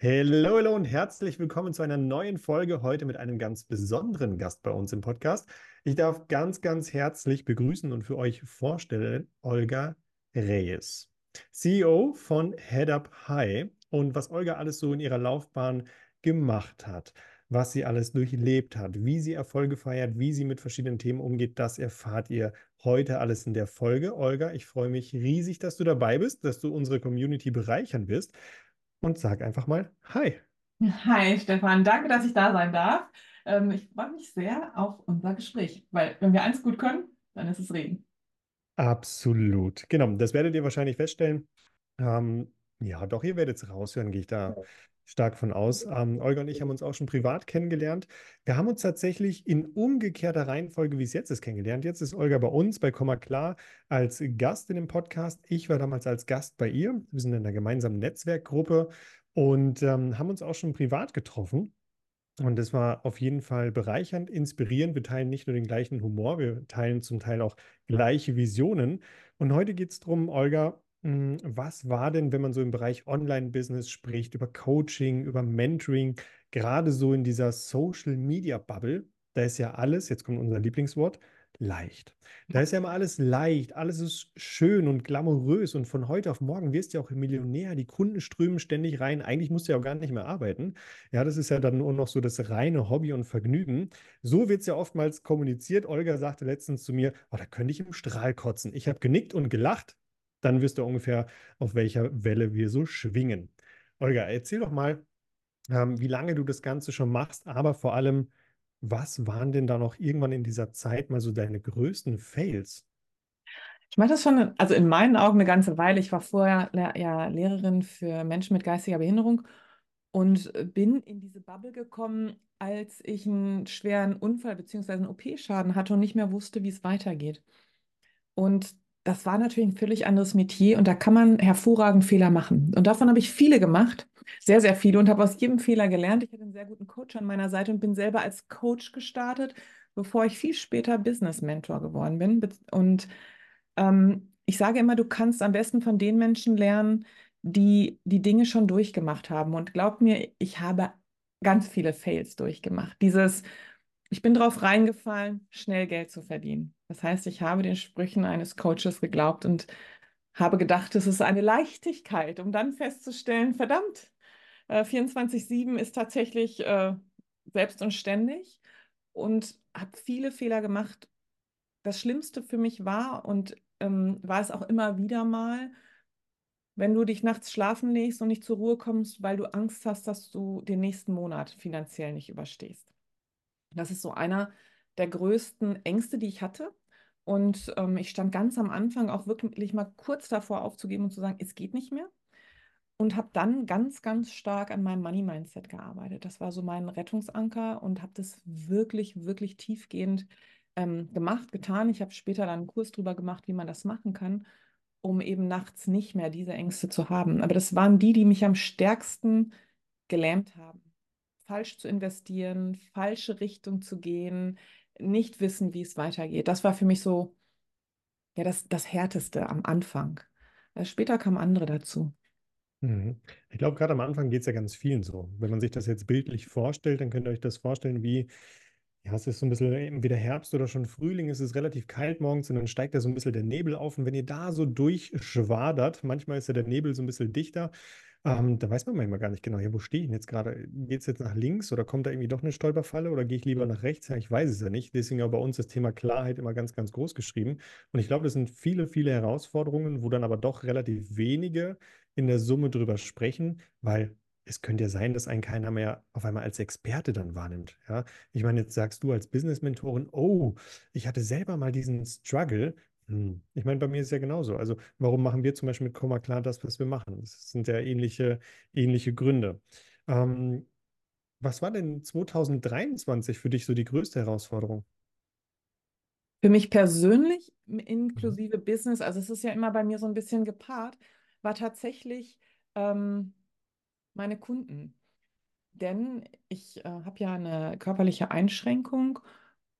Hallo, hallo und herzlich willkommen zu einer neuen Folge. Heute mit einem ganz besonderen Gast bei uns im Podcast. Ich darf ganz, ganz herzlich begrüßen und für euch vorstellen Olga Reyes, CEO von Head Up High. Und was Olga alles so in ihrer Laufbahn gemacht hat, was sie alles durchlebt hat, wie sie Erfolge feiert, wie sie mit verschiedenen Themen umgeht, das erfahrt ihr heute alles in der Folge. Olga, ich freue mich riesig, dass du dabei bist, dass du unsere Community bereichern wirst und sag einfach mal Hi. Hi Stefan, danke, dass ich da sein darf. Ähm, ich freue mich sehr auf unser Gespräch, weil wenn wir eins gut können, dann ist es reden. Absolut. Genau, das werdet ihr wahrscheinlich feststellen. Ähm, ja, doch, ihr werdet es raushören, gehe ich da stark von aus. Ähm, Olga und ich haben uns auch schon privat kennengelernt. Wir haben uns tatsächlich in umgekehrter Reihenfolge, wie es jetzt ist, kennengelernt. Jetzt ist Olga bei uns bei Komma Klar als Gast in dem Podcast. Ich war damals als Gast bei ihr. Wir sind in einer gemeinsamen Netzwerkgruppe und ähm, haben uns auch schon privat getroffen. Und das war auf jeden Fall bereichernd, inspirierend. Wir teilen nicht nur den gleichen Humor, wir teilen zum Teil auch gleiche Visionen. Und heute geht es darum, Olga, hm, was war denn, wenn man so im Bereich Online-Business spricht, über Coaching, über Mentoring, gerade so in dieser Social-Media-Bubble, da ist ja alles, jetzt kommt unser Lieblingswort, leicht. Da ist ja immer alles leicht, alles ist schön und glamourös und von heute auf morgen wirst du ja auch Millionär, die Kunden strömen ständig rein, eigentlich musst du ja auch gar nicht mehr arbeiten. Ja, das ist ja dann nur noch so das reine Hobby und Vergnügen. So wird es ja oftmals kommuniziert. Olga sagte letztens zu mir, oh, da könnte ich im Strahl kotzen. Ich habe genickt und gelacht, dann wirst du ungefähr, auf welcher Welle wir so schwingen. Olga, erzähl doch mal, ähm, wie lange du das Ganze schon machst, aber vor allem, was waren denn da noch irgendwann in dieser Zeit mal so deine größten Fails? Ich mache das schon, also in meinen Augen eine ganze Weile. Ich war vorher ja Lehrerin für Menschen mit geistiger Behinderung und bin in diese Bubble gekommen, als ich einen schweren Unfall bzw. einen OP-Schaden hatte und nicht mehr wusste, wie es weitergeht. Und das war natürlich ein völlig anderes Metier und da kann man hervorragend Fehler machen. Und davon habe ich viele gemacht, sehr, sehr viele und habe aus jedem Fehler gelernt. Ich hatte einen sehr guten Coach an meiner Seite und bin selber als Coach gestartet, bevor ich viel später Business Mentor geworden bin. Und ähm, ich sage immer, du kannst am besten von den Menschen lernen, die die Dinge schon durchgemacht haben. Und glaub mir, ich habe ganz viele Fails durchgemacht. Dieses, ich bin drauf reingefallen, schnell Geld zu verdienen. Das heißt, ich habe den Sprüchen eines Coaches geglaubt und habe gedacht, es ist eine Leichtigkeit, um dann festzustellen, verdammt, äh, 24-7 ist tatsächlich äh, selbst und ständig und habe viele Fehler gemacht. Das Schlimmste für mich war und ähm, war es auch immer wieder mal, wenn du dich nachts schlafen legst und nicht zur Ruhe kommst, weil du Angst hast, dass du den nächsten Monat finanziell nicht überstehst. Das ist so einer der größten Ängste, die ich hatte. Und ähm, ich stand ganz am Anfang auch wirklich mal kurz davor aufzugeben und zu sagen, es geht nicht mehr. Und habe dann ganz, ganz stark an meinem Money-Mindset gearbeitet. Das war so mein Rettungsanker und habe das wirklich, wirklich tiefgehend ähm, gemacht, getan. Ich habe später dann einen Kurs darüber gemacht, wie man das machen kann, um eben nachts nicht mehr diese Ängste zu haben. Aber das waren die, die mich am stärksten gelähmt haben falsch zu investieren, falsche Richtung zu gehen, nicht wissen, wie es weitergeht. Das war für mich so ja, das, das Härteste am Anfang. Äh, später kamen andere dazu. Mhm. Ich glaube, gerade am Anfang geht es ja ganz vielen so. Wenn man sich das jetzt bildlich vorstellt, dann könnt ihr euch das vorstellen, wie, ja, es ist so ein bisschen entweder Herbst oder schon Frühling, es ist relativ kalt morgens und dann steigt da so ein bisschen der Nebel auf. Und wenn ihr da so durchschwadert, manchmal ist ja der Nebel so ein bisschen dichter, ähm, da weiß man manchmal gar nicht genau, ja, wo stehe ich denn jetzt gerade? Geht es jetzt nach links oder kommt da irgendwie doch eine Stolperfalle oder gehe ich lieber nach rechts? Ja, ich weiß es ja nicht. Deswegen auch bei uns das Thema Klarheit immer ganz, ganz groß geschrieben. Und ich glaube, das sind viele, viele Herausforderungen, wo dann aber doch relativ wenige in der Summe drüber sprechen, weil es könnte ja sein, dass einen keiner mehr auf einmal als Experte dann wahrnimmt. Ja, ich meine, jetzt sagst du als Business-Mentorin, oh, ich hatte selber mal diesen Struggle. Ich meine, bei mir ist es ja genauso. Also, warum machen wir zum Beispiel mit Coma klar das, was wir machen? Das sind ja ähnliche, ähnliche Gründe. Ähm, was war denn 2023 für dich so die größte Herausforderung? Für mich persönlich, inklusive mhm. Business, also es ist ja immer bei mir so ein bisschen gepaart, war tatsächlich ähm, meine Kunden. Denn ich äh, habe ja eine körperliche Einschränkung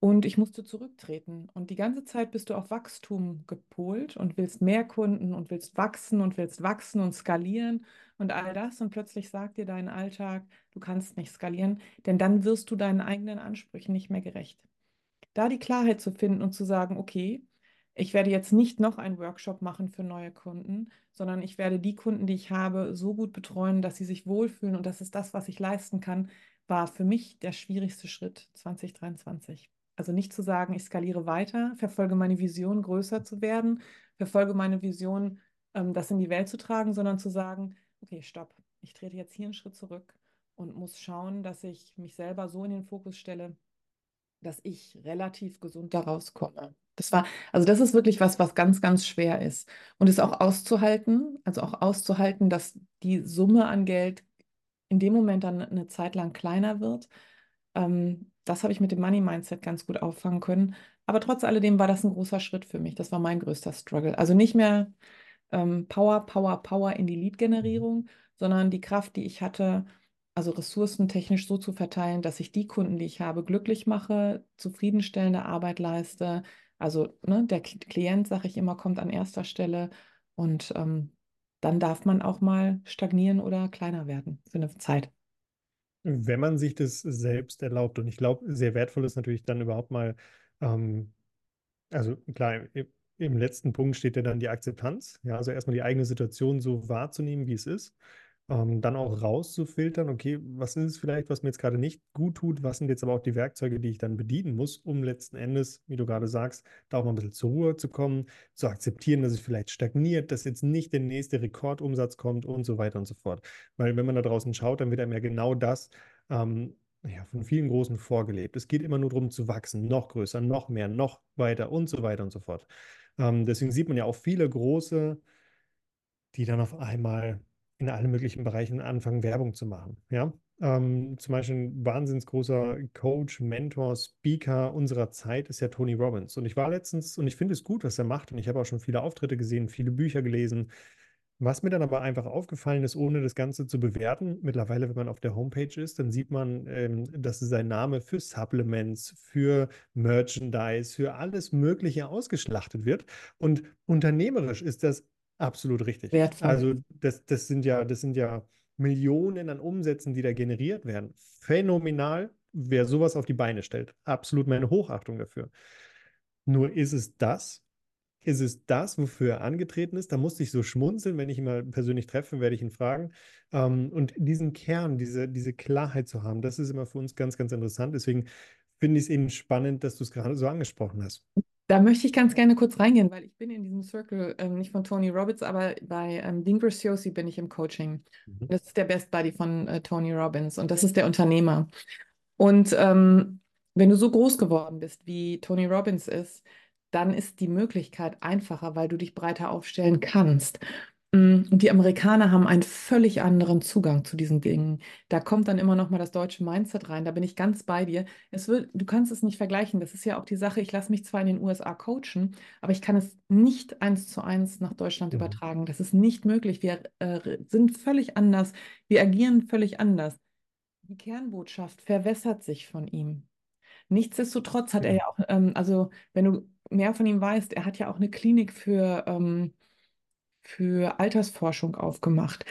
Und ich musste zurücktreten. Und die ganze Zeit bist du auf Wachstum gepolt und willst mehr Kunden und willst wachsen und willst wachsen und skalieren und all das. Und plötzlich sagt dir dein Alltag, du kannst nicht skalieren, denn dann wirst du deinen eigenen Ansprüchen nicht mehr gerecht. Da die Klarheit zu finden und zu sagen, okay, ich werde jetzt nicht noch einen Workshop machen für neue Kunden, sondern ich werde die Kunden, die ich habe, so gut betreuen, dass sie sich wohlfühlen und das ist das, was ich leisten kann, war für mich der schwierigste Schritt 2023. Also nicht zu sagen, ich skaliere weiter, verfolge meine Vision, größer zu werden, verfolge meine Vision, ähm, das in die Welt zu tragen, sondern zu sagen, okay, stopp, ich trete jetzt hier einen Schritt zurück und muss schauen, dass ich mich selber so in den Fokus stelle, dass ich relativ gesund daraus komme. Das war, also das ist wirklich was, was ganz, ganz schwer ist. Und es auch auszuhalten, also auch auszuhalten, dass die Summe an Geld in dem Moment dann eine Zeit lang kleiner wird. Ähm, das habe ich mit dem Money Mindset ganz gut auffangen können. Aber trotz alledem war das ein großer Schritt für mich. Das war mein größter Struggle. Also nicht mehr ähm, Power, Power, Power in die Lead-Generierung, sondern die Kraft, die ich hatte, also ressourcentechnisch so zu verteilen, dass ich die Kunden, die ich habe, glücklich mache, zufriedenstellende Arbeit leiste, also ne, der Klient, sage ich immer, kommt an erster Stelle und ähm, dann darf man auch mal stagnieren oder kleiner werden für eine Zeit. Wenn man sich das selbst erlaubt, und ich glaube, sehr wertvoll ist natürlich dann überhaupt mal, ähm, also klar, im letzten Punkt steht ja dann die Akzeptanz, ja, also erstmal die eigene Situation so wahrzunehmen, wie es ist ähm, dann auch rauszufiltern, okay, was ist es vielleicht, was mir jetzt gerade nicht gut tut, was sind jetzt aber auch die Werkzeuge, die ich dann bedienen muss, um letzten Endes, wie du gerade sagst, da auch mal ein bisschen zur Ruhe zu kommen, zu akzeptieren, dass es vielleicht stagniert, dass jetzt nicht der nächste Rekordumsatz kommt und so weiter und so fort. Weil wenn man da draußen schaut, dann wird einem ja genau das ähm, ja, von vielen Großen vorgelebt. Es geht immer nur darum zu wachsen, noch größer, noch mehr, noch weiter und so weiter und so fort. Ähm, deswegen sieht man ja auch viele große, die dann auf einmal in allen möglichen Bereichen anfangen, Werbung zu machen. Ja? Ähm, zum Beispiel ein wahnsinnig großer Coach, Mentor, Speaker unserer Zeit ist ja Tony Robbins. Und ich war letztens, und ich finde es gut, was er macht, und ich habe auch schon viele Auftritte gesehen, viele Bücher gelesen. Was mir dann aber einfach aufgefallen ist, ohne das Ganze zu bewerten, mittlerweile, wenn man auf der Homepage ist, dann sieht man, ähm, dass sein Name für Supplements, für Merchandise, für alles Mögliche ausgeschlachtet wird. Und unternehmerisch ist das Absolut richtig. Wertvoll. Also das, das sind ja, das sind ja Millionen an Umsätzen, die da generiert werden. Phänomenal, wer sowas auf die Beine stellt. Absolut meine Hochachtung dafür. Nur ist es das? Ist es das, wofür er angetreten ist? Da musste ich so schmunzeln, wenn ich ihn mal persönlich treffe, werde ich ihn fragen. Ähm, und diesen Kern, diese, diese Klarheit zu haben, das ist immer für uns ganz, ganz interessant. Deswegen finde ich es eben spannend, dass du es gerade so angesprochen hast. Da möchte ich ganz gerne kurz reingehen, weil ich bin in diesem Circle, ähm, nicht von Tony Robbins, aber bei ähm, Dean Graziosi bin ich im Coaching. Mhm. Das ist der Best Buddy von äh, Tony Robbins und das ist der Unternehmer. Und ähm, wenn du so groß geworden bist, wie Tony Robbins ist, dann ist die Möglichkeit einfacher, weil du dich breiter aufstellen kannst. Mm, und die Amerikaner haben einen völlig anderen Zugang zu diesen Dingen. Da kommt dann immer noch mal das deutsche Mindset rein. Da bin ich ganz bei dir. Es wird, du kannst es nicht vergleichen. Das ist ja auch die Sache. Ich lasse mich zwar in den USA coachen, aber ich kann es nicht eins zu eins nach Deutschland mhm. übertragen. Das ist nicht möglich. Wir äh, sind völlig anders. Wir agieren völlig anders. Die Kernbotschaft verwässert sich von ihm. Nichtsdestotrotz hat er ja auch, ähm, also wenn du mehr von ihm weißt, er hat ja auch eine Klinik für ähm, für Altersforschung aufgemacht.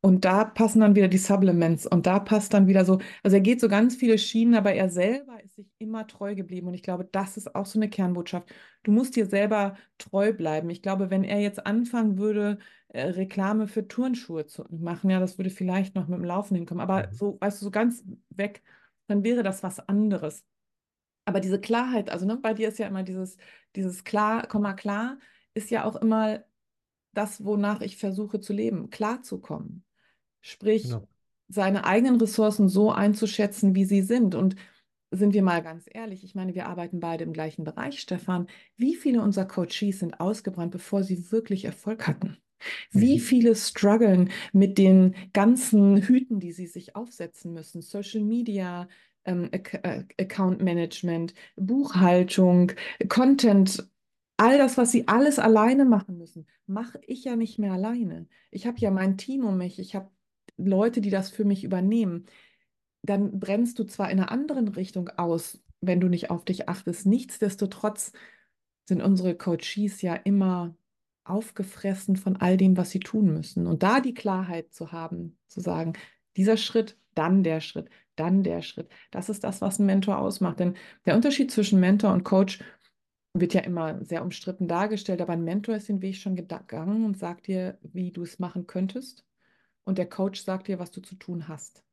Und da passen dann wieder die Supplements und da passt dann wieder so, also er geht so ganz viele Schienen, aber er selber ist sich immer treu geblieben. Und ich glaube, das ist auch so eine Kernbotschaft. Du musst dir selber treu bleiben. Ich glaube, wenn er jetzt anfangen würde, äh, Reklame für Turnschuhe zu machen, ja, das würde vielleicht noch mit dem Laufen hinkommen. Aber mhm. so, weißt du, so ganz weg, dann wäre das was anderes. Aber diese Klarheit, also ne, bei dir ist ja immer dieses, dieses klar, Komma klar, ist ja auch immer das, wonach ich versuche zu leben, klarzukommen. Sprich, genau. seine eigenen Ressourcen so einzuschätzen, wie sie sind. Und sind wir mal ganz ehrlich, ich meine, wir arbeiten beide im gleichen Bereich, Stefan. Wie viele unserer Coaches sind ausgebrannt, bevor sie wirklich Erfolg hatten? Wie mhm. viele strugglen mit den ganzen Hüten, die sie sich aufsetzen müssen? Social Media, ähm, äh, Account Management, Buchhaltung, Content all das, was sie alles alleine machen müssen, mache ich ja nicht mehr alleine. Ich habe ja mein Team um mich, ich habe Leute, die das für mich übernehmen. Dann brennst du zwar in einer anderen Richtung aus, wenn du nicht auf dich achtest. Nichtsdestotrotz sind unsere Coaches ja immer aufgefressen von all dem, was sie tun müssen. Und da die Klarheit zu haben, zu sagen, dieser Schritt, dann der Schritt, dann der Schritt, das ist das, was ein Mentor ausmacht. Denn der Unterschied zwischen Mentor und Coach wird ja immer sehr umstritten dargestellt, aber ein Mentor ist den Weg schon gegangen und sagt dir, wie du es machen könntest. Und der Coach sagt dir, was du zu tun hast.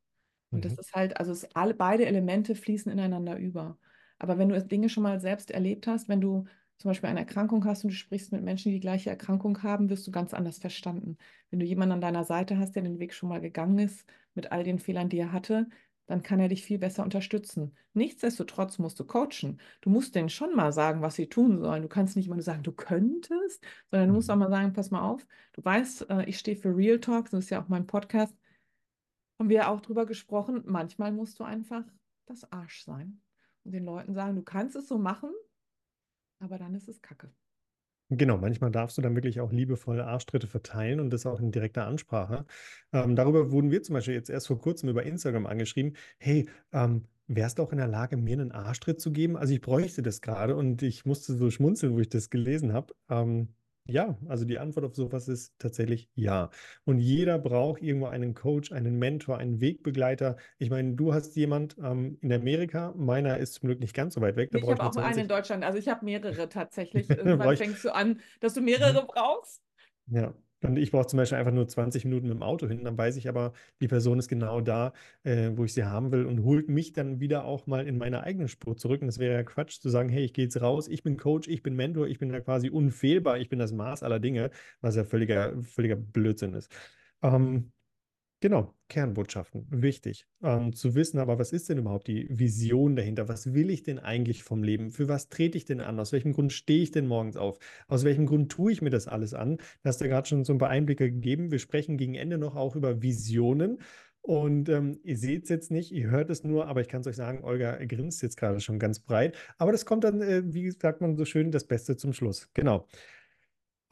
Und das Mhm. ist halt, also es alle, beide Elemente fließen ineinander über. Aber wenn du Dinge schon mal selbst erlebt hast, wenn du zum Beispiel eine Erkrankung hast und du sprichst mit Menschen, die die gleiche Erkrankung haben, wirst du ganz anders verstanden. Wenn du jemanden an deiner Seite hast, der den Weg schon mal gegangen ist, mit all den Fehlern, die er hatte, dann kann er dich viel besser unterstützen. Nichtsdestotrotz musst du coachen. Du musst denen schon mal sagen, was sie tun sollen. Du kannst nicht immer nur sagen, du könntest, sondern du musst auch Mhm. mal sagen, pass mal auf, du weißt, äh, ich stehe für Real Talk, das ist ja auch mein Podcast, haben wir auch drüber gesprochen, manchmal musst du einfach das Arsch sein und den Leuten sagen, du kannst es so machen, aber dann ist es Kacke. Genau, manchmal darfst du dann wirklich auch liebevolle Arschtritte verteilen und das auch in direkter Ansprache. Ähm, darüber wurden wir zum Beispiel jetzt erst vor kurzem über Instagram angeschrieben. Hey, ähm, wärst du auch in der Lage, mir einen Arschtritt zu geben? Also ich bräuchte das gerade und ich musste so schmunzeln, wo ich das gelesen habe. Ähm, ja, also die Antwort auf sowas ist tatsächlich ja. Und jeder braucht irgendwo einen Coach, einen Mentor, einen Wegbegleiter. Ich meine, du hast jemand ähm, in Amerika, meiner ist zum Glück nicht ganz so weit weg, da Ich habe auch einen in 20. Deutschland, also ich habe mehrere tatsächlich. Irgendwann fängst du an, dass du Mhm. mehrere brauchst. Ja, und ich brauche zum Beispiel einfach nur 20 Minuten mit dem Auto hin, dann weiß ich aber, die Person ist genau da, äh, wo ich sie haben will und holt mich dann wieder auch mal in meine eigene Spur zurück. Und es wäre ja Quatsch zu sagen, hey, ich gehe jetzt raus, ich bin Coach, ich bin Mentor, ich bin da quasi unfehlbar, ich bin das Maß aller Dinge, was ja völliger, völliger Blödsinn ist. Ähm, Genau, Kernbotschaften, wichtig. Ähm, zu wissen aber, was ist denn überhaupt die Vision dahinter? Was will ich denn eigentlich vom Leben? Für was trete ich denn an? Aus welchem Grund stehe ich denn morgens auf? Aus welchem Grund tue ich mir das alles an? Du hast ja gerade schon so ein paar Einblicke gegeben. Wir sprechen gegen Ende noch auch über Visionen. Und ähm, ihr seht es jetzt nicht, ihr hört es nur, aber ich kann es euch sagen, Olga grinst jetzt gerade schon ganz breit. Aber das kommt dann, äh, wie sagt man so schön, das Beste zum Schluss. Genau.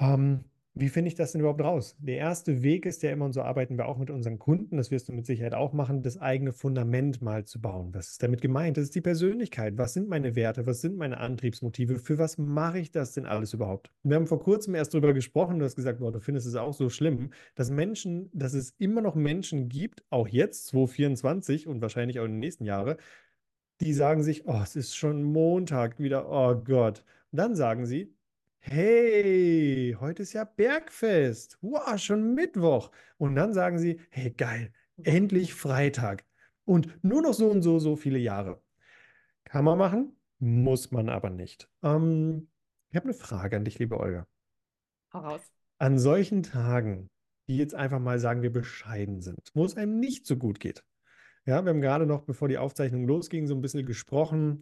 Ähm, wie finde ich das denn überhaupt raus? Der erste Weg ist ja immer, und so arbeiten wir auch mit unseren Kunden, das wirst du mit Sicherheit auch machen, das eigene Fundament mal zu bauen. Was ist damit gemeint? Das ist die Persönlichkeit. Was sind meine Werte? Was sind meine Antriebsmotive? Für was mache ich das denn alles überhaupt? Wir haben vor kurzem erst darüber gesprochen, du hast gesagt, boah, du findest es auch so schlimm, dass Menschen, dass es immer noch Menschen gibt, auch jetzt, 2024 und wahrscheinlich auch in den nächsten Jahren, die sagen sich, oh, es ist schon Montag wieder, oh Gott. Und dann sagen sie, hey, heute ist ja Bergfest. Wow, schon Mittwoch. Und dann sagen sie, hey, geil, endlich Freitag. Und nur noch so und so, so viele Jahre. Kann man machen, muss man aber nicht. Ähm, ich habe eine Frage an dich, liebe Olga. Hau raus. An solchen Tagen, die jetzt einfach mal sagen wir bescheiden sind, wo es einem nicht so gut geht, ja, wir haben gerade noch, bevor die Aufzeichnung losging, so ein bisschen gesprochen.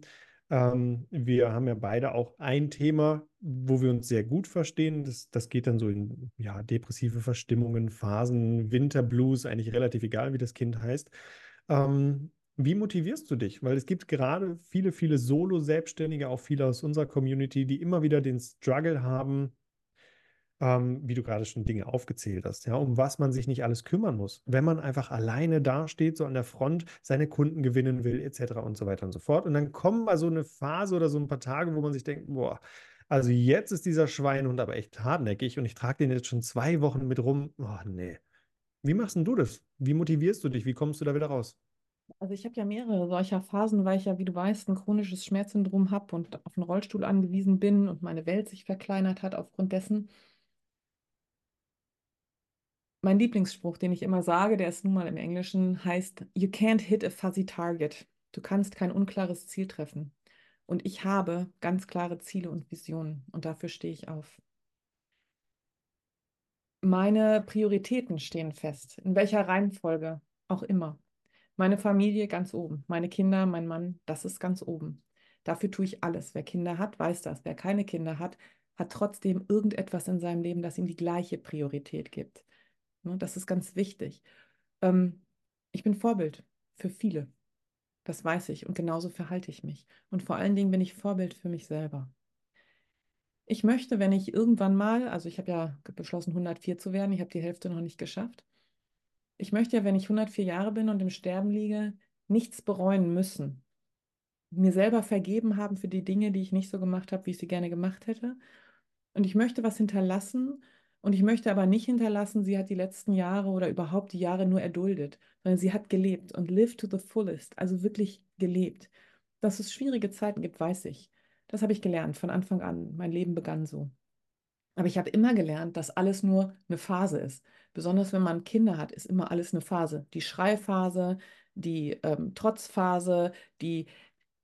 Ähm, wir haben ja beide auch ein Thema, wo wir uns sehr gut verstehen. Das, das geht dann so in ja, depressive Verstimmungen, Phasen, Winterblues, eigentlich relativ egal, wie das Kind heißt. Ähm, wie motivierst du dich? Weil es gibt gerade viele, viele Solo-Selbstständige, auch viele aus unserer Community, die immer wieder den Struggle haben, ähm, wie du gerade schon Dinge aufgezählt hast, ja, um was man sich nicht alles kümmern muss, wenn man einfach alleine dasteht, so an der Front, seine Kunden gewinnen will, etc. und so weiter und so fort. Und dann kommen mal so eine Phase oder so ein paar Tage, wo man sich denkt, boah, also jetzt ist dieser Schweinhund aber echt hartnäckig und ich trage den jetzt schon zwei Wochen mit rum. Oh, nee. Wie machst denn du das? Wie motivierst du dich? Wie kommst du da wieder raus? Also ich habe ja mehrere solcher Phasen, weil ich ja, wie du weißt, ein chronisches Schmerzsyndrom habe und auf einen Rollstuhl angewiesen bin und meine Welt sich verkleinert hat aufgrund dessen. Mein Lieblingsspruch, den ich immer sage, der ist nun mal im Englischen, heißt, You can't hit a fuzzy target. Du kannst kein unklares Ziel treffen. Und ich habe ganz klare Ziele und Visionen und dafür stehe ich auf. Meine Prioritäten stehen fest, in welcher Reihenfolge auch immer. Meine Familie ganz oben, meine Kinder, mein Mann, das ist ganz oben. Dafür tue ich alles. Wer Kinder hat, weiß das. Wer keine Kinder hat, hat trotzdem irgendetwas in seinem Leben, das ihm die gleiche Priorität gibt. Ne, das ist ganz wichtig. Ähm, ich bin Vorbild für viele. Das weiß ich und genauso verhalte ich mich. Und vor allen Dingen bin ich Vorbild für mich selber. Ich möchte, wenn ich irgendwann mal, also ich habe ja beschlossen, 104 zu werden, ich habe die Hälfte noch nicht geschafft. Ich möchte ja, wenn ich 104 Jahre bin und im Sterben liege, nichts bereuen müssen. mir selber vergeben haben für die Dinge, die ich nicht so gemacht habe, wie ich sie gerne gemacht hätte. Und ich möchte was hinterlassen. Und ich möchte aber nicht hinterlassen, sie hat die letzten Jahre oder überhaupt die Jahre nur erduldet, sondern sie hat gelebt und lived to the fullest, also wirklich gelebt. Dass es schwierige Zeiten gibt, weiß ich. Das habe ich gelernt von Anfang an. Mein Leben begann so. Aber ich habe immer gelernt, dass alles nur eine Phase ist. Besonders wenn man Kinder hat, ist immer alles eine Phase. Die Schreiphase, die ähm, Trotzphase, die,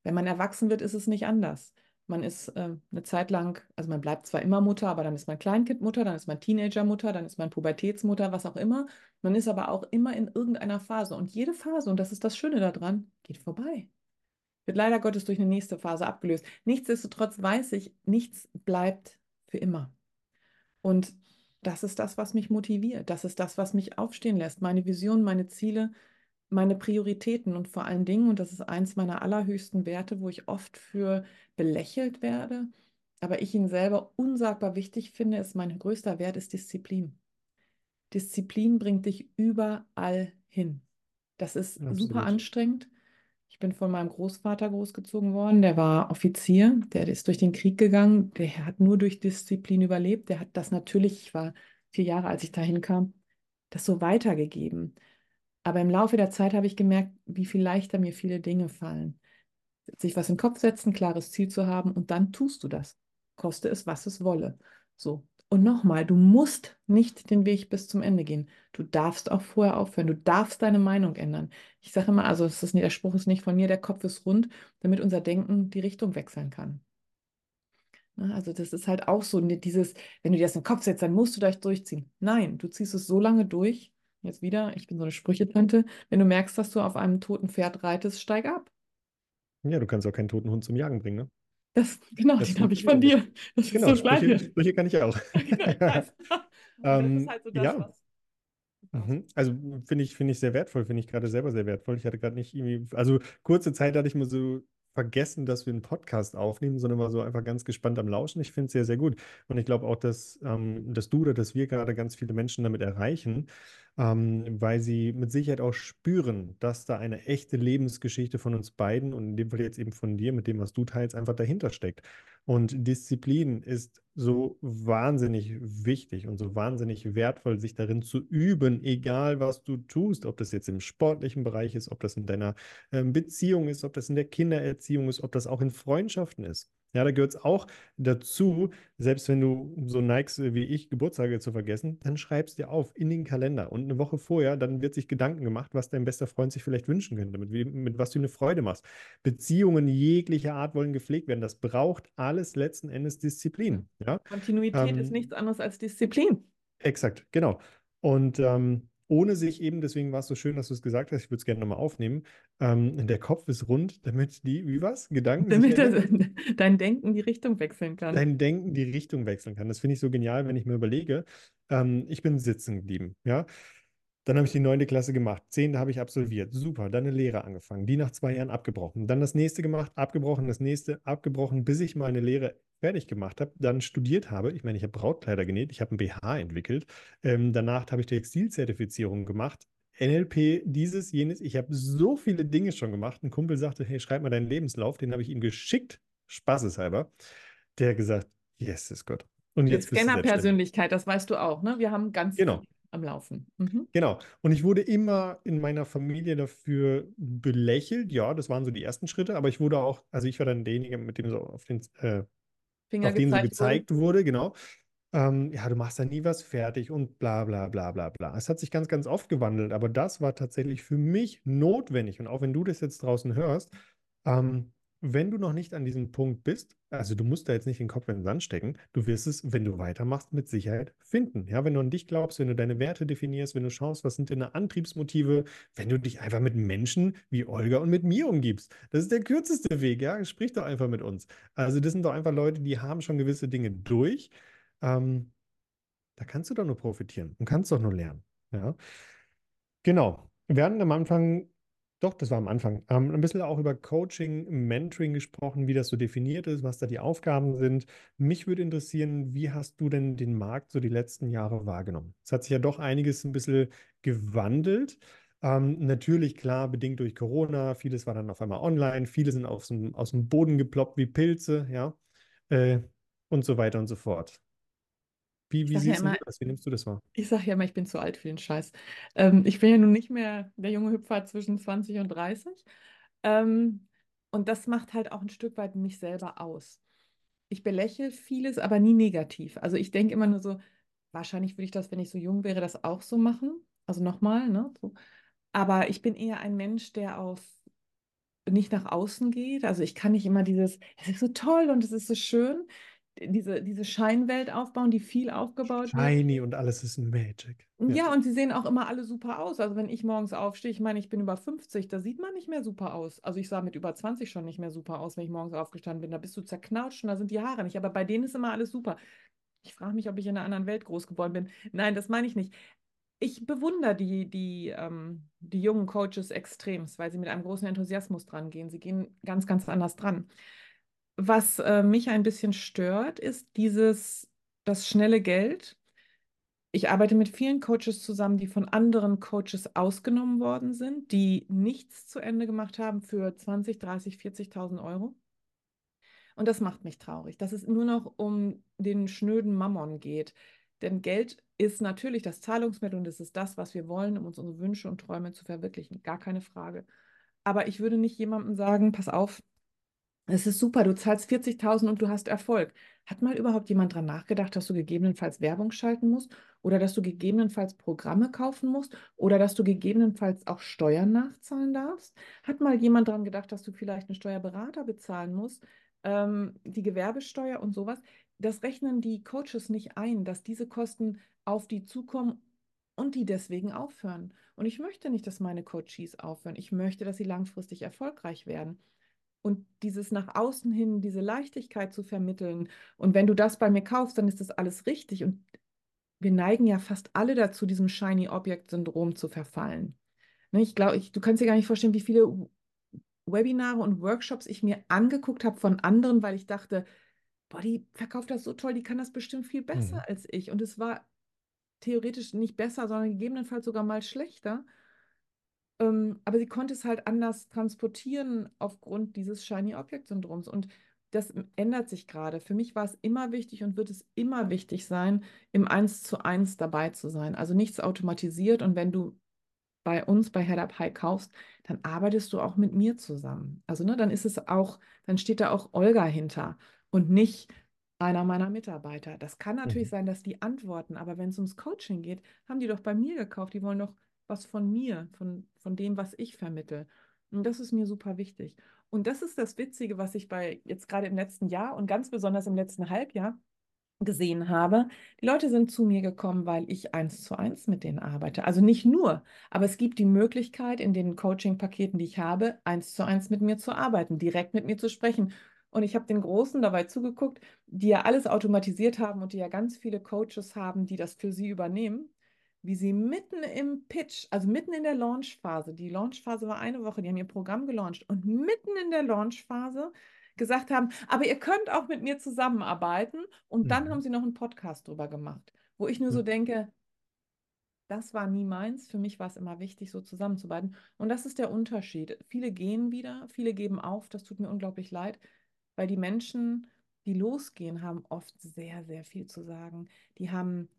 wenn man erwachsen wird, ist es nicht anders. Man ist äh, eine Zeit lang, also man bleibt zwar immer Mutter, aber dann ist man Kleinkindmutter, dann ist man Teenagermutter, dann ist man Pubertätsmutter, was auch immer. Man ist aber auch immer in irgendeiner Phase. Und jede Phase, und das ist das Schöne daran, geht vorbei. Wird leider Gottes durch eine nächste Phase abgelöst. Nichtsdestotrotz weiß ich, nichts bleibt für immer. Und das ist das, was mich motiviert. Das ist das, was mich aufstehen lässt. Meine Vision, meine Ziele, meine Prioritäten und vor allen Dingen, und das ist eins meiner allerhöchsten Werte, wo ich oft für belächelt werde, aber ich ihn selber unsagbar wichtig finde, ist mein größter Wert ist Disziplin. Disziplin bringt dich überall hin. Das ist Absolut. super anstrengend. Ich bin von meinem Großvater großgezogen worden. Der war Offizier, der ist durch den Krieg gegangen. Der hat nur durch Disziplin überlebt. Der hat das natürlich, ich war vier Jahre, als ich dahin kam, das so weitergegeben. Aber im Laufe der Zeit habe ich gemerkt, wie viel leichter mir viele Dinge fallen. Sich was in den Kopf setzen, klares Ziel zu haben und dann tust du das. Koste es, was es wolle. So. Und nochmal, du musst nicht den Weg bis zum Ende gehen. Du darfst auch vorher aufhören. Du darfst deine Meinung ändern. Ich sage immer, also ist, der Spruch ist nicht von mir, der Kopf ist rund, damit unser Denken die Richtung wechseln kann. Also das ist halt auch so dieses, wenn du dir das in den Kopf setzt, dann musst du das durchziehen. Nein, du ziehst es so lange durch, Jetzt wieder, ich bin so eine Sprüchetante. Wenn du merkst, dass du auf einem toten Pferd reitest, steig ab. Ja, du kannst auch keinen toten Hund zum Jagen bringen, ne? Das, genau, Das den habe ich von dir. Das Genau, ist so Sprüche, gleiche. Sprüche kann ich auch. Genau, das Ähm, ist halt so das, ja. was. Mhm. Also finde ich, finde ich sehr wertvoll, finde ich gerade selber sehr wertvoll. Ich hatte gerade nicht irgendwie, also kurze Zeit hatte ich mal so vergessen, dass wir einen Podcast aufnehmen, sondern war so einfach ganz gespannt am Lauschen. Ich finde es sehr, sehr gut. Und ich glaube auch, dass, ähm, dass du oder dass wir gerade ganz viele Menschen damit erreichen, ähm, weil sie mit Sicherheit auch spüren, dass da eine echte Lebensgeschichte von uns beiden und in dem Fall jetzt eben von dir, mit dem, was du teilst, einfach dahinter steckt. Und Disziplin ist so wahnsinnig wichtig und so wahnsinnig wertvoll, sich darin zu üben, egal was du tust, ob das jetzt im sportlichen Bereich ist, ob das in deiner ähm, Beziehung ist, ob das in der Kindererziehung ist, ob das auch in Freundschaften ist. Ja, da gehört es auch dazu, selbst wenn du so neigst wie ich, Geburtstage zu vergessen, dann schreibst dir auf in den Kalender. Und eine Woche vorher, dann wird sich Gedanken gemacht, was dein bester Freund sich vielleicht wünschen könnte, mit, mit was du eine Freude machst. Beziehungen jeglicher Art wollen gepflegt werden. Das braucht alles letzten Endes Disziplin. Ja? Kontinuität Ähm, ist nichts anderes als Disziplin. Exakt, genau. Und ähm, ohne sich eben, deswegen war es so schön, dass du es gesagt hast, ich würde es gerne nochmal aufnehmen, ähm, der Kopf ist rund, damit die, wie was? Gedanken Damit das, dein Denken die Richtung wechseln kann. dein Denken die Richtung wechseln kann. Das finde ich so genial, wenn ich mir überlege, ähm, ich bin sitzen geblieben, ja. Dann habe ich die neunte Klasse gemacht. Zehnte habe ich absolviert. Super. Dann eine Lehre angefangen. Die nach zwei Jahren abgebrochen. Dann das nächste gemacht, abgebrochen, das nächste abgebrochen, bis ich meine Lehre fertig gemacht habe. Dann studiert habe. Ich meine, ich habe Brautkleider genäht. Ich habe ein BH entwickelt. Ähm, danach habe ich Textilzertifizierung gemacht. NLP, dieses, jenes. Ich habe so viele Dinge schon gemacht. Ein Kumpel sagte, hey, schreib mal deinen Lebenslauf. Den habe ich ihm geschickt, spaßeshalber. Der hat gesagt, yes, ist Gott. Und Die jetzt. Scanner-Persönlichkeit, das weißt du auch, ne? Wir haben ganz Genau. viel am Laufen. Mhm. Genau. Und ich wurde immer in meiner Familie dafür belächelt. Ja, das waren so die ersten Schritte, aber ich wurde auch, also ich war dann derjenige, mit dem so auf den, äh, Finger auf den so gezeigt wurde. wurde, genau. Ähm, ja, du machst da nie was fertig und bla bla bla bla bla. Es hat sich ganz, ganz oft gewandelt, aber das war tatsächlich für mich notwendig. Und auch wenn du das jetzt draußen hörst, ähm, wenn du noch nicht an diesem Punkt bist, also du musst da jetzt nicht den Kopf in den Sand stecken, du wirst es, wenn du weitermachst, mit Sicherheit finden. Ja, wenn du an dich glaubst, wenn du deine Werte definierst, wenn du schaust, was sind deine Antriebsmotive, wenn du dich einfach mit Menschen wie Olga und mit mir umgibst. Das ist der kürzeste Weg, ja. Sprich doch einfach mit uns. Also, das sind doch einfach Leute, die haben schon gewisse Dinge durch. Ähm, da kannst du doch nur profitieren und kannst doch nur lernen. Ja. Genau. Wir hatten am Anfang, doch, das war am Anfang, ähm, ein bisschen auch über Coaching, Mentoring gesprochen, wie das so definiert ist, was da die Aufgaben sind. Mich würde interessieren, wie hast du denn den Markt so die letzten Jahre wahrgenommen? Es hat sich ja doch einiges ein bisschen gewandelt. Ähm, natürlich, klar, bedingt durch Corona. Vieles war dann auf einmal online. Viele sind aus dem, aus dem Boden geploppt wie Pilze, ja. Äh, und so weiter und so fort. Wie, wie sage ja siehst du immer, das? Wie nimmst du das wahr? ich sag ja immer, ich bin zu alt für den Scheiß. Ähm, ich bin ja nun nicht mehr der junge Hüpfer zwischen 20 und 30. Ähm, und das macht halt auch ein Stück weit mich selber aus. Ich belächle vieles, aber nie negativ. Also ich denke immer nur so, wahrscheinlich würde ich das, wenn ich so jung wäre, das auch so machen. Also nochmal, ne? So. Aber ich bin eher ein Mensch, der auf nicht nach außen geht. Also ich kann nicht immer dieses, es ist so toll und es ist so schön, diese, diese Scheinwelt aufbauen, die viel aufgebaut wird. Shiny und alles ist Magic. Ja. Ja, und sie sehen auch immer alle super aus. Also wenn ich morgens aufstehe, ich meine, ich bin über 50, da sieht man nicht mehr super aus. Also ich sah mit über 20 schon nicht mehr super aus, wenn ich morgens aufgestanden bin. Da bist du zerknautscht und da sind die Haare nicht. Aber bei denen ist immer alles super. Ich frage mich, ob ich in einer anderen Welt groß geworden bin. Nein, das meine ich nicht. Ich bewundere die, die, ähm, die jungen Coaches extremst, weil sie mit einem großen Enthusiasmus dran gehen. Sie gehen ganz, ganz anders dran. Was äh, mich ein bisschen stört, ist dieses, das schnelle Geld. Ich arbeite mit vielen Coaches zusammen, die von anderen Coaches ausgenommen worden sind, die nichts zu Ende gemacht haben für 20, 30, 40.000 Euro. Und das macht mich traurig, dass es nur noch um den schnöden Mammon geht. Denn Geld ist natürlich das Zahlungsmittel und es ist das, was wir wollen, um uns unsere Wünsche und Träume zu verwirklichen. Gar keine Frage. Aber ich würde nicht jemandem sagen, pass auf, es ist super, du zahlst 40.000 und du hast Erfolg. Hat mal überhaupt jemand dran nachgedacht, dass du gegebenenfalls Werbung schalten musst oder dass du gegebenenfalls Programme kaufen musst oder dass du gegebenenfalls auch Steuern nachzahlen darfst? Hat mal jemand dran gedacht, dass du vielleicht einen Steuerberater bezahlen musst, ähm, die Gewerbesteuer und sowas? Das rechnen die Coaches nicht ein, dass diese Kosten auf die zukommen und die deswegen aufhören. Und ich möchte nicht, dass meine Coaches aufhören. Ich möchte, dass sie langfristig erfolgreich werden. Und dieses nach außen hin, diese Leichtigkeit zu vermitteln. Und wenn du das bei mir kaufst, dann ist das alles richtig. Und wir neigen ja fast alle dazu, diesem Shiny Object Syndrom zu verfallen. Ne, ich glaube, ich, du kannst dir gar nicht vorstellen, wie viele Webinare und Workshops ich mir angeguckt habe von anderen, weil ich dachte, boah, die verkauft das so toll, die kann das bestimmt viel besser Mhm. als ich. Und es war theoretisch nicht besser, sondern gegebenenfalls sogar mal schlechter. Ähm, aber sie konnte es halt anders transportieren aufgrund dieses Shiny Object Syndroms. Und das ändert sich gerade. Für mich war es immer wichtig und wird es immer wichtig sein, im Eins zu eins dabei zu sein. Also nichts automatisiert. Und wenn du bei uns bei Head Up High kaufst, dann arbeitest du auch mit mir zusammen. Also ne, dann ist es auch, dann steht da auch Olga hinter und nicht einer meiner Mitarbeiter. Das kann natürlich Mhm. sein, dass die antworten, aber wenn es ums Coaching geht, haben die doch bei mir gekauft. Die wollen doch was von mir, von, von dem, was ich vermittle. Und das ist mir super wichtig. Und das ist das Witzige, was ich bei jetzt gerade im letzten Jahr und ganz besonders im letzten Halbjahr gesehen habe. Die Leute sind zu mir gekommen, weil ich eins zu eins mit denen arbeite. Also nicht nur, aber es gibt die Möglichkeit, in den Coaching-Paketen, die ich habe, eins zu eins mit mir zu arbeiten, direkt mit mir zu sprechen. Und ich habe den Großen dabei zugeguckt, die ja alles automatisiert haben und die ja ganz viele Coaches haben, die das für sie übernehmen, wie sie mitten im Pitch, also mitten in der Launchphase, die Launchphase war eine Woche, die haben ihr Programm gelauncht und mitten in der Launchphase gesagt haben, aber ihr könnt auch mit mir zusammenarbeiten. Und dann Mhm. haben sie noch einen Podcast drüber gemacht, wo ich nur so Mhm. denke, das war nie meins. Für mich war es immer wichtig, so zusammenzuarbeiten. Und das ist der Unterschied. Viele gehen wieder, viele geben auf. Das tut mir unglaublich leid, weil die Menschen, die losgehen, haben oft sehr, sehr viel zu sagen. Die haben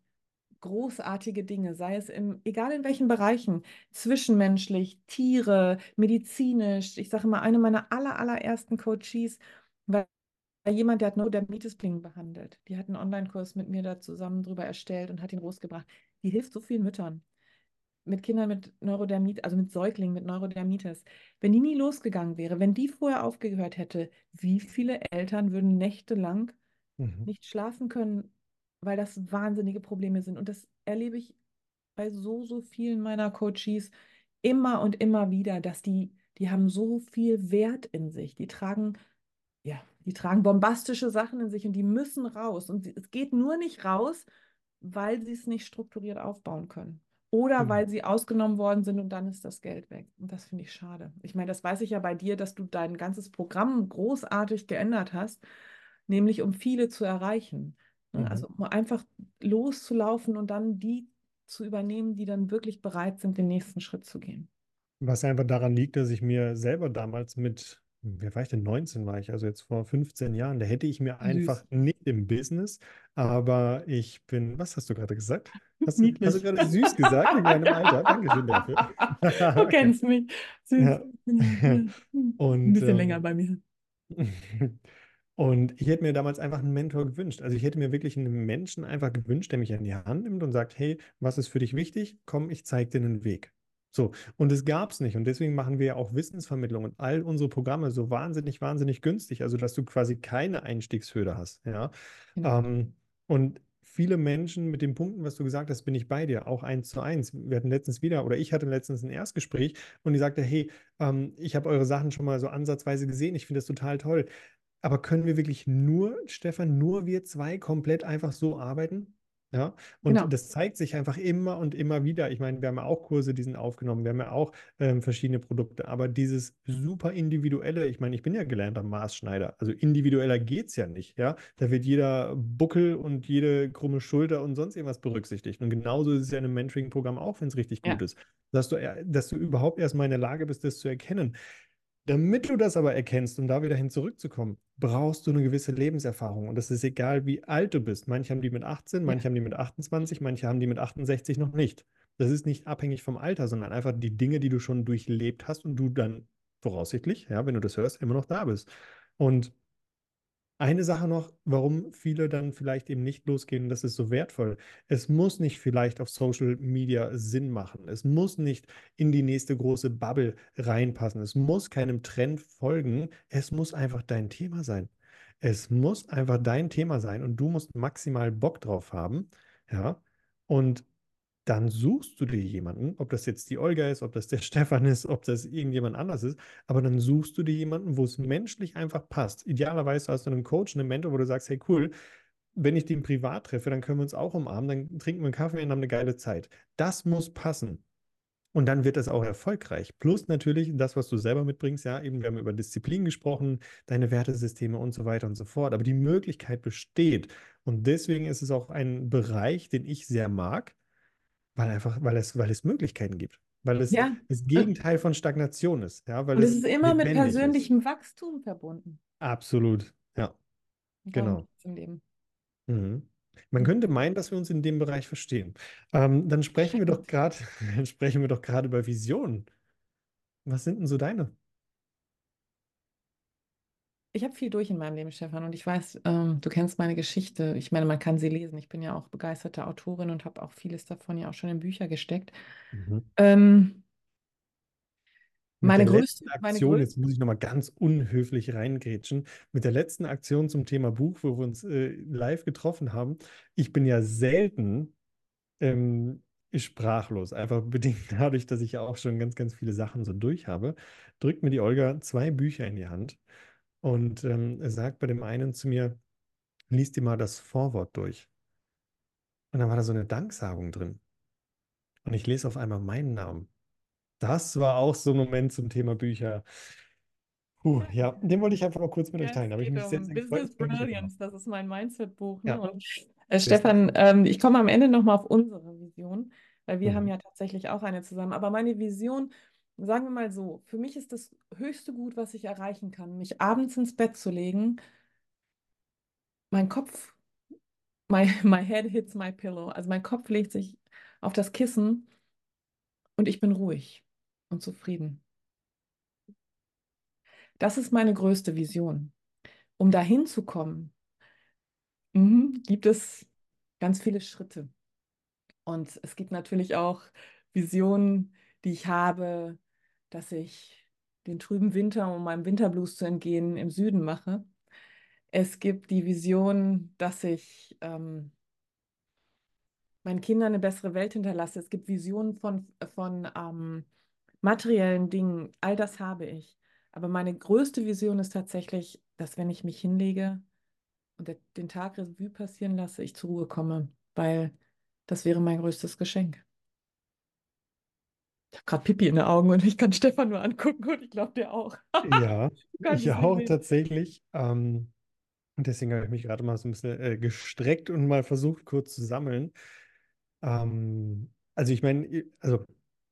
großartige Dinge, sei es im, egal in welchen Bereichen, zwischenmenschlich, Tiere, medizinisch. Ich sage immer, eine meiner aller, allerersten Coaches war jemand, der hat Neurodermitis behandelt. Die hat einen Online-Kurs mit mir da zusammen drüber erstellt und hat ihn rausgebracht. Die hilft so vielen Müttern mit Kindern mit Neurodermitis, also mit Säuglingen mit Neurodermitis. Wenn die nie losgegangen wäre, wenn die vorher aufgehört hätte, wie viele Eltern würden nächtelang Mhm. nicht schlafen können, weil das wahnsinnige Probleme sind. Und das erlebe ich bei so, so vielen meiner Coaches immer und immer wieder, dass die, die haben so viel Wert in sich. Die tragen, ja, die tragen bombastische Sachen in sich und die müssen raus. Und es geht nur nicht raus, weil sie es nicht strukturiert aufbauen können. Oder Genau. weil sie ausgenommen worden sind und dann ist das Geld weg. Und das finde ich schade. Ich meine, das weiß ich ja bei dir, dass du dein ganzes Programm großartig geändert hast, nämlich um viele zu erreichen. Ne? Mhm. Also einfach loszulaufen und dann die zu übernehmen, die dann wirklich bereit sind, den nächsten Schritt zu gehen. Was einfach daran liegt, dass ich mir selber damals mit, wie war ich denn, 19 war ich, also jetzt vor 15 Jahren, da hätte ich mir einfach Süß. nicht im Business, aber ich bin, was hast du gerade gesagt? Hast du, hast du gerade süß gesagt in meinem Alter? Dankeschön dafür. Du Okay. kennst mich. Süß. Ja. Ja. Ein Und bisschen länger ähm, bei mir. Und ich hätte mir damals einfach einen Mentor gewünscht. Also ich hätte mir wirklich einen Menschen einfach gewünscht, der mich an die Hand nimmt und sagt, hey, was ist für dich wichtig? Komm, ich zeige dir einen Weg. So, und es gab es nicht. Und deswegen machen wir ja auch Wissensvermittlung und all unsere Programme so wahnsinnig, wahnsinnig günstig. Also, dass du quasi keine Einstiegshürde hast. Ja. Genau. Ähm, und viele Menschen mit den Punkten, was du gesagt hast, bin ich bei dir, auch eins zu eins. Wir hatten letztens wieder, oder ich hatte letztens ein Erstgespräch und die sagte, hey, ähm, ich habe eure Sachen schon mal so ansatzweise gesehen, ich finde das total toll. Aber können wir wirklich nur, Stefan, nur wir zwei komplett einfach so arbeiten? Ja, und Genau. das zeigt sich einfach immer und immer wieder. Ich meine, wir haben ja auch Kurse, die sind aufgenommen, wir haben ja auch ähm, verschiedene Produkte, aber dieses super individuelle, ich meine, ich bin ja gelernter Maßschneider, also individueller geht es ja nicht, ja. Da wird jeder Buckel und jede krumme Schulter und sonst irgendwas berücksichtigt. Und genauso ist es ja in einem Mentoring-Programm auch, wenn es richtig gut Ja. ist, dass du, äh, dass du überhaupt erstmal in der Lage bist, das zu erkennen. Damit du das aber erkennst, um da wieder hin zurückzukommen, brauchst du eine gewisse Lebenserfahrung. Und das ist egal, wie alt du bist. Manche haben die mit 18, Ja. manche haben die mit 28, manche haben die mit 68 noch nicht. Das ist nicht abhängig vom Alter, sondern einfach die Dinge, die du schon durchlebt hast und du dann voraussichtlich, ja, wenn du das hörst, immer noch da bist. Und eine Sache noch, warum viele dann vielleicht eben nicht losgehen, das ist so wertvoll. Es muss nicht vielleicht auf Social Media Sinn machen. Es muss nicht in die nächste große Bubble reinpassen. Es muss keinem Trend folgen. Es muss einfach dein Thema sein. Es muss einfach dein Thema sein und du musst maximal Bock drauf haben. Ja. Und dann suchst du dir jemanden, ob das jetzt die Olga ist, ob das der Stefan ist, ob das irgendjemand anders ist, aber dann suchst du dir jemanden, wo es menschlich einfach passt. Idealerweise hast du einen Coach, einen Mentor, wo du sagst, hey cool, wenn ich den privat treffe, dann können wir uns auch umarmen, dann trinken wir einen Kaffee und haben eine geile Zeit. Das muss passen. Und dann wird das auch erfolgreich. Plus natürlich das, was du selber mitbringst, ja, eben, wir haben über Disziplin gesprochen, deine Wertesysteme und so weiter und so fort. Aber die Möglichkeit besteht. Und deswegen ist es auch ein Bereich, den ich sehr mag, weil einfach, weil es, weil es Möglichkeiten gibt. Weil es Ja. das Gegenteil von Stagnation ist, ja, weil Und es es ist immer mit lebendig ist. persönlichem Wachstum verbunden. Absolut, ja, genau. Mhm. Man könnte meinen, dass wir uns in dem Bereich verstehen. Ähm, dann sprechen wir doch gerade, dann sprechen wir doch gerade über Visionen. Was sind denn so deine? Ich habe viel durch in meinem Leben, Stefan, und ich weiß, ähm, du kennst meine Geschichte. Ich meine, man kann sie lesen. Ich bin ja auch begeisterte Autorin und habe auch vieles davon ja auch schon in Bücher gesteckt. Mhm. Ähm, meine größte, letzten meine Aktion, jetzt muss ich nochmal ganz unhöflich reingrätschen, mit der letzten Aktion zum Thema Buch, wo wir uns äh, live getroffen haben, ich bin ja selten ähm, sprachlos, einfach bedingt dadurch, dass ich ja auch schon ganz, ganz viele Sachen so durch habe, drückt mir die Olga zwei Bücher in die Hand und ähm, sagt bei dem einen zu mir, lies dir mal das Vorwort durch. Und dann war da so eine Danksagung drin. Und ich lese auf einmal meinen Namen. Das war auch so ein Moment zum Thema Bücher. Puh, ja, den wollte ich einfach mal kurz mit euch ja, teilen. es Da ich mich sehr, um sehr gefreut. Business noch. Brilliance. Das ist mein Mindset-Buch. Ne? Ja, Und äh, sehr Stefan, ähm, ich komme am Ende nochmal auf unsere Vision, weil wir haben Mhm. ja tatsächlich auch eine zusammen. Aber meine Vision, sagen wir mal so, für mich ist das höchste Gut, was ich erreichen kann, mich abends ins Bett zu legen, mein Kopf My, my head hits my pillow. Also mein Kopf legt sich auf das Kissen und ich bin ruhig und zufrieden. Das ist meine größte Vision. Um dahin zu kommen, mhm, gibt es ganz viele Schritte. Und es gibt natürlich auch Visionen, die ich habe, dass ich den trüben Winter, um meinem Winterblues zu entgehen, im Süden mache. Es gibt die Vision, dass ich ähm, meinen Kindern eine bessere Welt hinterlasse. Es gibt Visionen von, von ähm, materiellen Dingen. All das habe ich. Aber meine größte Vision ist tatsächlich, dass wenn ich mich hinlege und den Tag Revue passieren lasse, ich zur Ruhe komme, weil das wäre mein größtes Geschenk. Ich habe gerade Pipi in den Augen und ich kann Stefan nur angucken und ich glaube, der auch. Ja, ich auch sehen. tatsächlich. Ähm, und deswegen habe ich mich gerade mal so ein bisschen äh, gestreckt und mal versucht, kurz zu sammeln. Ähm, also ich meine, also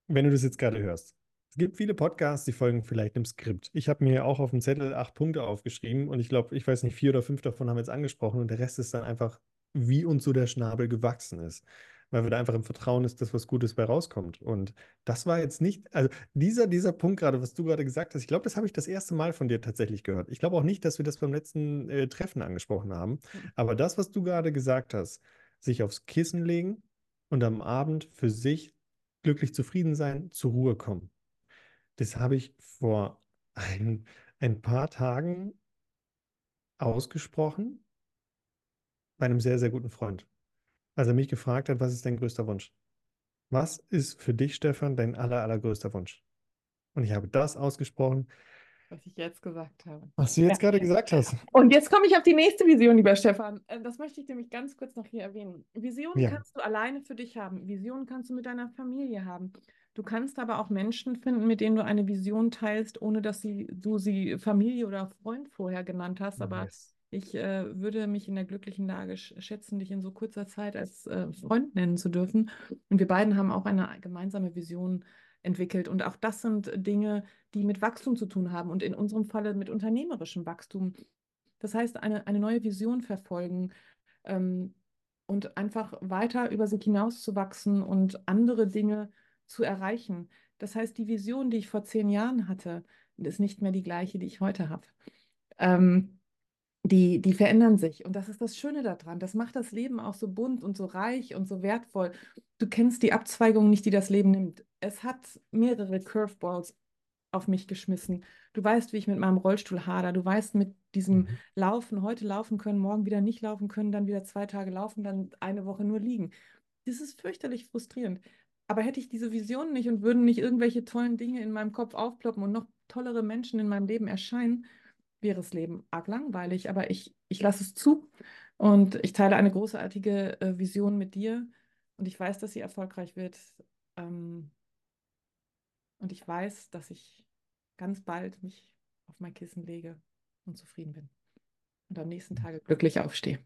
wenn du das jetzt gerade hörst, Es gibt viele Podcasts, die folgen vielleicht einem Skript. Ich habe mir auch auf dem Zettel acht Punkte aufgeschrieben und ich glaube, ich weiß nicht, vier oder fünf davon haben wir jetzt angesprochen und der Rest ist dann einfach, wie uns so der Schnabel gewachsen ist. Weil wir da einfach im Vertrauen ist, dass was Gutes bei rauskommt. Und das war jetzt nicht, also dieser, dieser Punkt gerade, was du gerade gesagt hast, ich glaube, das habe ich das erste Mal von dir tatsächlich gehört. Ich glaube auch nicht, dass wir das beim letzten äh, Treffen angesprochen haben. Aber das, was du gerade gesagt hast, sich aufs Kissen legen und am Abend für sich glücklich zufrieden sein, zur Ruhe kommen. Das habe ich vor ein, ein paar Tagen ausgesprochen bei einem sehr, sehr guten Freund. Als er mich gefragt hat, was ist dein größter Wunsch? Was ist für dich, Stefan, dein aller, allergrößter Wunsch? Und ich habe das ausgesprochen, was ich jetzt gesagt habe. Was du jetzt ja. gerade gesagt hast. Und jetzt komme ich auf die nächste Vision, lieber Stefan. Äh, das möchte ich nämlich ganz kurz noch hier erwähnen. Visionen ja. kannst du alleine für dich haben. Visionen kannst du mit deiner Familie haben. Du kannst aber auch Menschen finden, mit denen du eine Vision teilst, ohne dass sie, du sie Familie oder Freund vorher genannt hast. Aber yes. Ich äh, würde mich in der glücklichen Lage schätzen, dich in so kurzer Zeit als äh, Freund nennen zu dürfen. Und wir beiden haben auch eine gemeinsame Vision entwickelt. Und auch das sind Dinge, die mit Wachstum zu tun haben und in unserem Falle mit unternehmerischem Wachstum. Das heißt, eine, eine neue Vision verfolgen ähm, und einfach weiter über sich hinaus zu wachsen und andere Dinge zu erreichen. Das heißt, die Vision, die ich vor zehn Jahren hatte, ist nicht mehr die gleiche, die ich heute habe. Ähm, die, die verändern sich. Und das ist das Schöne daran. Das macht das Leben auch so bunt und so reich und so wertvoll. Du kennst die Abzweigung nicht, die das Leben nimmt. Es hat mehrere Curveballs auf mich geschmissen. Du weißt, wie ich mit meinem Rollstuhl hader. Du weißt, mit diesem mhm. Laufen, heute laufen können, morgen wieder nicht laufen können, dann wieder zwei Tage laufen, dann eine Woche nur liegen. Das ist fürchterlich frustrierend. Aber hätte ich diese Vision nicht und würden nicht irgendwelche tollen Dinge in meinem Kopf aufploppen und noch tollere Menschen in meinem Leben erscheinen, wäre das Leben arg langweilig. Aber ich, ich lasse es zu und ich teile eine großartige äh, Vision mit dir und ich weiß, dass sie erfolgreich wird. Ähm, und ich weiß, dass ich ganz bald mich auf mein Kissen lege und zufrieden bin und am nächsten Tag glücklich aufstehe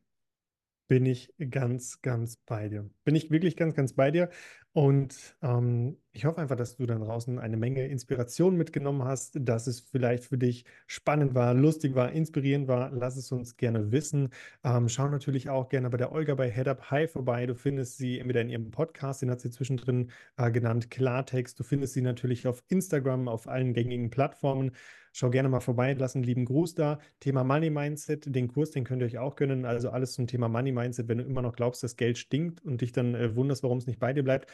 bin ich ganz, ganz bei dir. Bin ich wirklich ganz, ganz bei dir. Und ähm, ich hoffe einfach, dass du dann draußen eine Menge Inspiration mitgenommen hast, dass es vielleicht für dich spannend war, lustig war, inspirierend war. Lass es uns gerne wissen. Ähm, schau natürlich auch gerne bei der Olga bei Head Up High vorbei. Du findest sie entweder in ihrem Podcast, den hat sie zwischendrin äh, genannt, Klartext. Du findest sie natürlich auf Instagram, auf allen gängigen Plattformen. Schau gerne mal vorbei, lass einen lieben Gruß da. Thema Money Mindset, den Kurs, den könnt ihr euch auch gönnen. Also alles zum Thema Money Mindset. Wenn du immer noch glaubst, dass Geld stinkt und dich dann äh, wunderst, warum es nicht bei dir bleibt,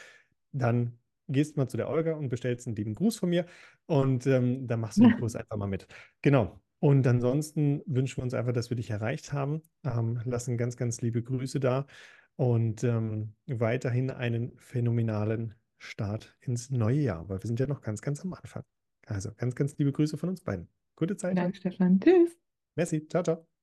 dann gehst mal zu der Olga und bestellst einen lieben Gruß von mir und ähm, dann machst du den Kurs einfach mal mit. Genau. Und ansonsten wünschen wir uns einfach, dass wir dich erreicht haben. Ähm, lassen ganz, ganz liebe Grüße da und ähm, weiterhin einen phänomenalen Start ins neue Jahr, weil wir sind ja noch ganz, ganz am Anfang. Also ganz, ganz liebe Grüße von uns beiden. Gute Zeit. Danke, Stefan. Tschüss. Merci. Ciao, ciao.